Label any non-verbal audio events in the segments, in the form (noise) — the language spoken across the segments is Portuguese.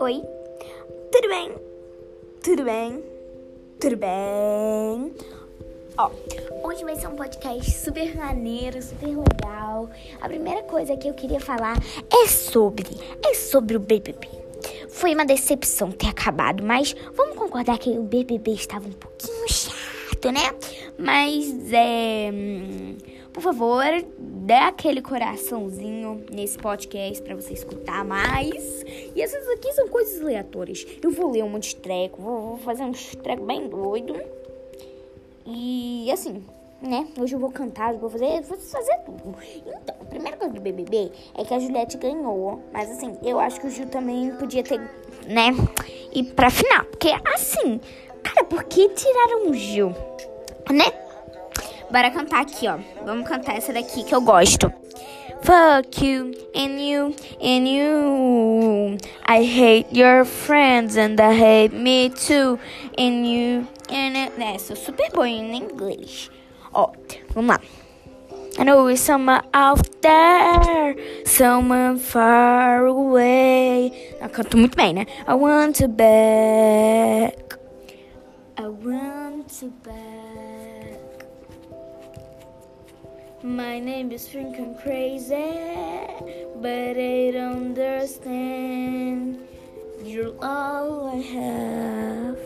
Oi, tudo bem? Tudo bem? Tudo bem? Ó, hoje vai ser um podcast super maneiro, super legal. A primeira coisa que eu queria falar é sobre, é sobre o BBB. Foi uma decepção ter acabado, mas vamos concordar que o BBB estava um pouquinho chato, né? Mas é, hum, por favor, dê aquele coraçãozinho nesse podcast para você escutar mais. E essas aqui são coisas aleatórias. Eu vou ler um monte de treco, vou fazer um treco bem doido. E assim, né? Hoje eu vou cantar, eu vou fazer, vou fazer tudo. Então, a primeira coisa do BBB é que a Juliette ganhou. Mas assim, eu acho que o Gil também podia ter, né? Ir pra final. Porque assim, cara, por que tiraram o Gil? Né? Bora cantar aqui, ó. Vamos cantar essa daqui que eu gosto. Fuck you and you and you. I hate your friends and I hate me too. And you and it. Né, sou super boa em inglês. Ó, vamos lá. I know it's someone out there, someone far away. Eu canto muito bem, né? I want to back. I want to back. My name is freaking crazy, but I don't understand. You're all I have.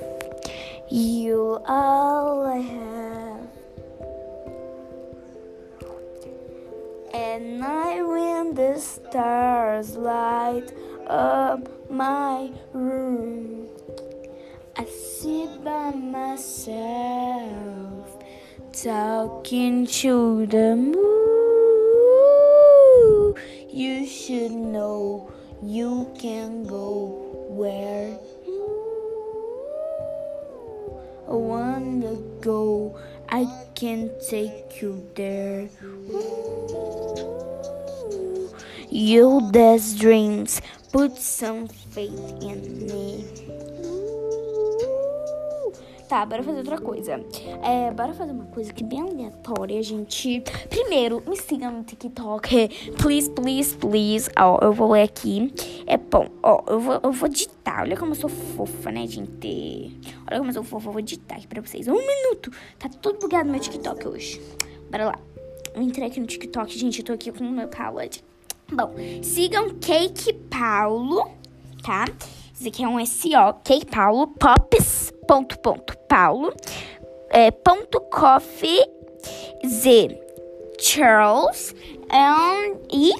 You're all I have. At night when the stars light up my room, I sit by myself talking to the moon. You should know you can go where I wanna go. I can take you there. You best dreams, put some faith in me. Tá, bora fazer outra coisa. É, bora fazer uma coisa que é bem aleatória, gente. Primeiro, me siga no TikTok. Please, please, please. Ó, eu vou ler aqui. É bom, ó, eu vou, eu vou digitar. Olha como eu sou fofa, né, gente? Olha como eu sou fofa. Eu vou digitar aqui pra vocês. Um minuto. Tá tudo bugado no meu TikTok hoje. Bora lá. Eu entrei aqui no TikTok, gente. Eu tô aqui com o meu tablet. Bom, sigam Cake Paulo, tá? Esse aqui é um SO, Cake Paulo, Pops, ponto, ponto, Paulo, é, ponto, coffee, Z, Charles, um, e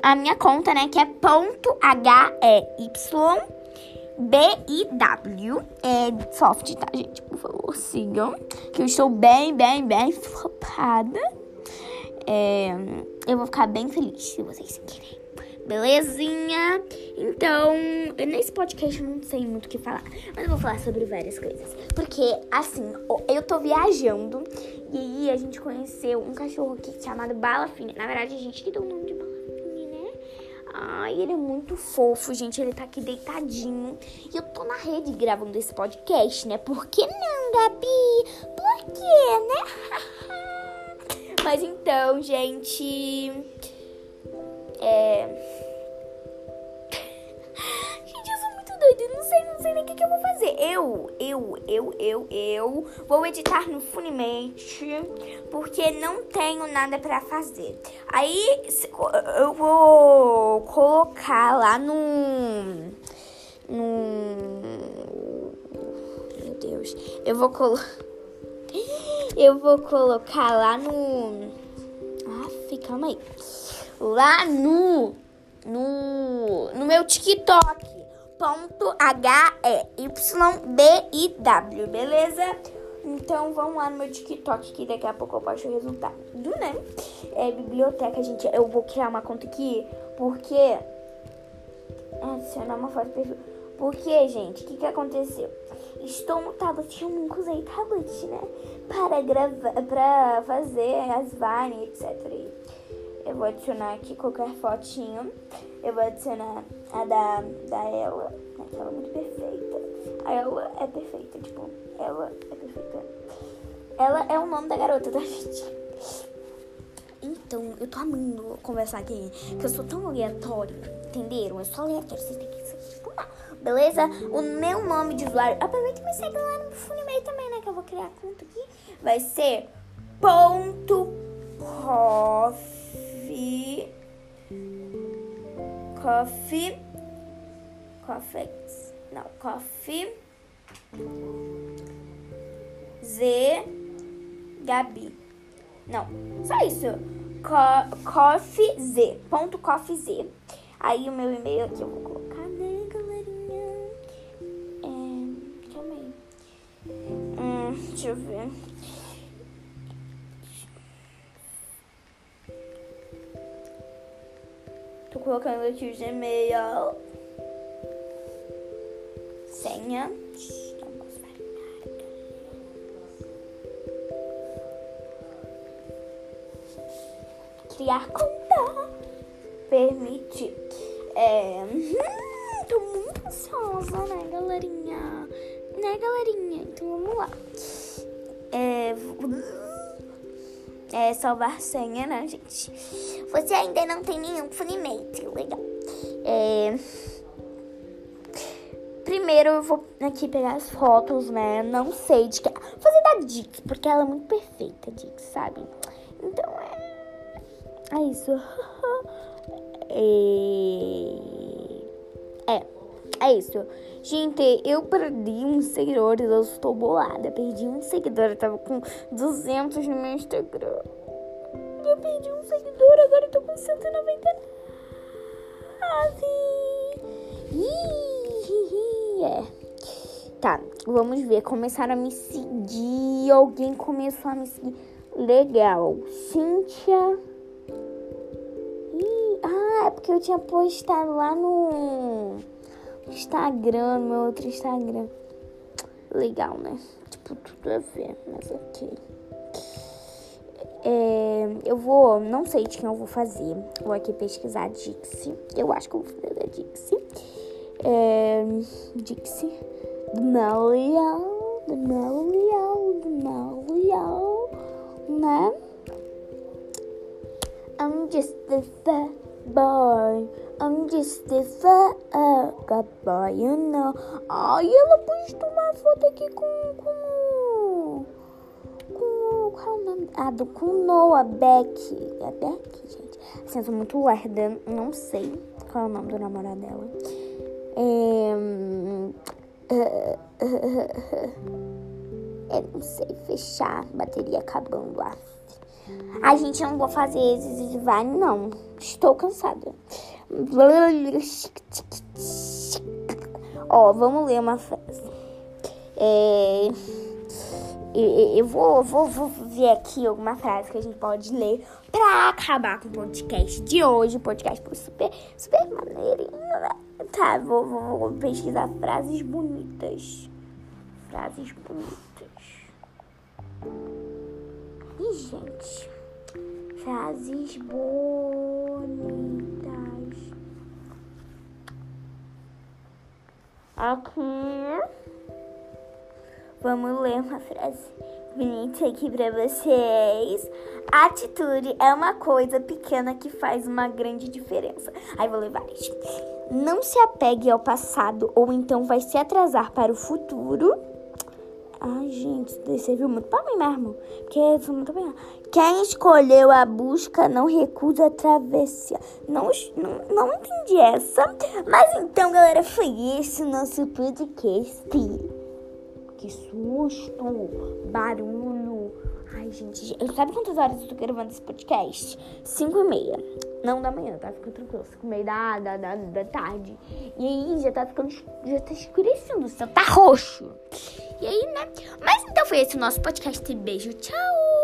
a minha conta, né, que é ponto, H-E-Y, B-I-W, é soft, tá, gente? Por favor, sigam, que eu estou bem, bem, bem flopada. É, eu vou ficar bem feliz se vocês seguirem. Belezinha? Então, nesse podcast eu não sei muito o que falar, mas eu vou falar sobre várias coisas. Porque, assim, eu tô viajando e aí a gente conheceu um cachorro aqui chamado Bala Fine. Na verdade, a gente que deu o nome de Bala Fine, né? Ai, ele é muito fofo, gente. Ele tá aqui deitadinho. E eu tô na rede gravando esse podcast, né? Por que não, Gabi? Por quê, né? (laughs) Mas então, gente. É. (laughs) Gente, eu sou muito doida. Não sei, não sei nem o que, que eu vou fazer. Eu, eu, eu, eu, eu vou editar no Funimate porque não tenho nada pra fazer. Aí eu vou colocar lá no. No. Meu Deus. Eu vou colocar. (laughs) Eu vou colocar lá no. Ah, calma aí. Lá no. No. No meu TikTok. Ponto H-E-Y-B-I-W, beleza? Então vamos lá no meu TikTok que daqui a pouco eu posto o resultado, né? É biblioteca, gente. Eu vou criar uma conta aqui porque. Adicionar uma foto perfil. Porque, gente, o que, que aconteceu? Estou no tablet, eu nunca usei tablet, né? Para gravar, para fazer as vines, etc. Eu vou adicionar aqui qualquer fotinho. Eu vou adicionar a da, da ela, né? Ela é muito perfeita. A ela é perfeita, tipo, ela é perfeita. Ela é o nome da garota, tá, (laughs) gente? Então, eu tô amando conversar aqui. Porque eu sou tão aleatória. Entenderam? Eu sou aleatória. Vocês têm que escutar. Beleza? O meu nome de usuário. Aproveita e me segue lá no Funimei também, né? Que eu vou criar a conta aqui. Vai ser ponto coffee. Coffee. Coffee. Não, coffee. Z. Gabi. Não, só isso. Co coffee Z. Ponto coffee Z. Aí o meu e-mail aqui eu vou colocar, né, galerinha? É, calma aí. Hum, deixa eu ver. Colocando aqui o Gmail. Senha. Criar conta. Permitir. É. Hum, tô muito ansiosa, né, galerinha? Né, galerinha? Então vamos lá. É. É salvar senha, né, gente? Você ainda não tem nenhum Funimate. Legal. É. Primeiro eu vou aqui pegar as fotos, né? Não sei de que. Vou fazer da Dix, porque ela é muito perfeita, Dix, sabe? Então é. É isso. (laughs) é... é. Isso. Gente, eu perdi uns seguidores, eu estou bolada. Perdi um seguidor, eu tava com 200 no meu Instagram. Eu perdi um seguidor, agora eu tô com 199. Ih, é. Tá, vamos ver. Começaram a me seguir. Alguém começou a me seguir. Legal. Cíntia. Ih, ah, é porque eu tinha postado lá no Instagram, meu outro Instagram. Legal, né? Tipo, tudo a ver, mas ok. É, eu vou, não sei de quem eu vou fazer. Vou aqui pesquisar a Dixie. Eu acho que eu vou fazer da Dixie. É, Dixie. Do Melial. Do Melial. Do Melial. Né? I'm just fat boy. I'm just a fat boy, you know. Ai, ela postou uma foto aqui com, com com. Qual é o nome? Ah, do com Noah Beck. É Beck, gente? Assim, eu sou muito lerda, não sei qual é o nome do namorado dela. É. Eu não sei fechar, bateria acabando. Ah. A gente não vou fazer esses vai não. Estou cansada. Ó, vamos ler uma frase. É eu vou, vou, vou ver aqui alguma frase que a gente pode ler pra acabar com o podcast de hoje. O podcast foi super, super maneirinho, né? Tá, vou, vou, vou pesquisar frases bonitas. Frases bonitas. Ih, gente. Frases bonitas. Aqui. Vamos ler uma frase bonita aqui para vocês. Atitude é uma coisa pequena que faz uma grande diferença. Aí vou ler várias. Não se apegue ao passado ou então vai se atrasar para o futuro. Ai, gente, isso serviu muito pra mim mesmo. Porque eu sou muito bem. Quem escolheu a busca não recusa a travessia. Não, não, não entendi essa. Mas então, galera, foi esse o nosso podcast. Que susto! Barulho! Ai, gente, eu sabe quantas horas eu tô gravando esse podcast? Cinco e meia. Não da manhã, tá? Fica tranquilo. Cinco e da, da, da, da tarde. E aí já tá ficando. Já tá escurecendo. O céu tá roxo. E aí, né? Mas então foi esse o nosso podcast. Beijo, tchau!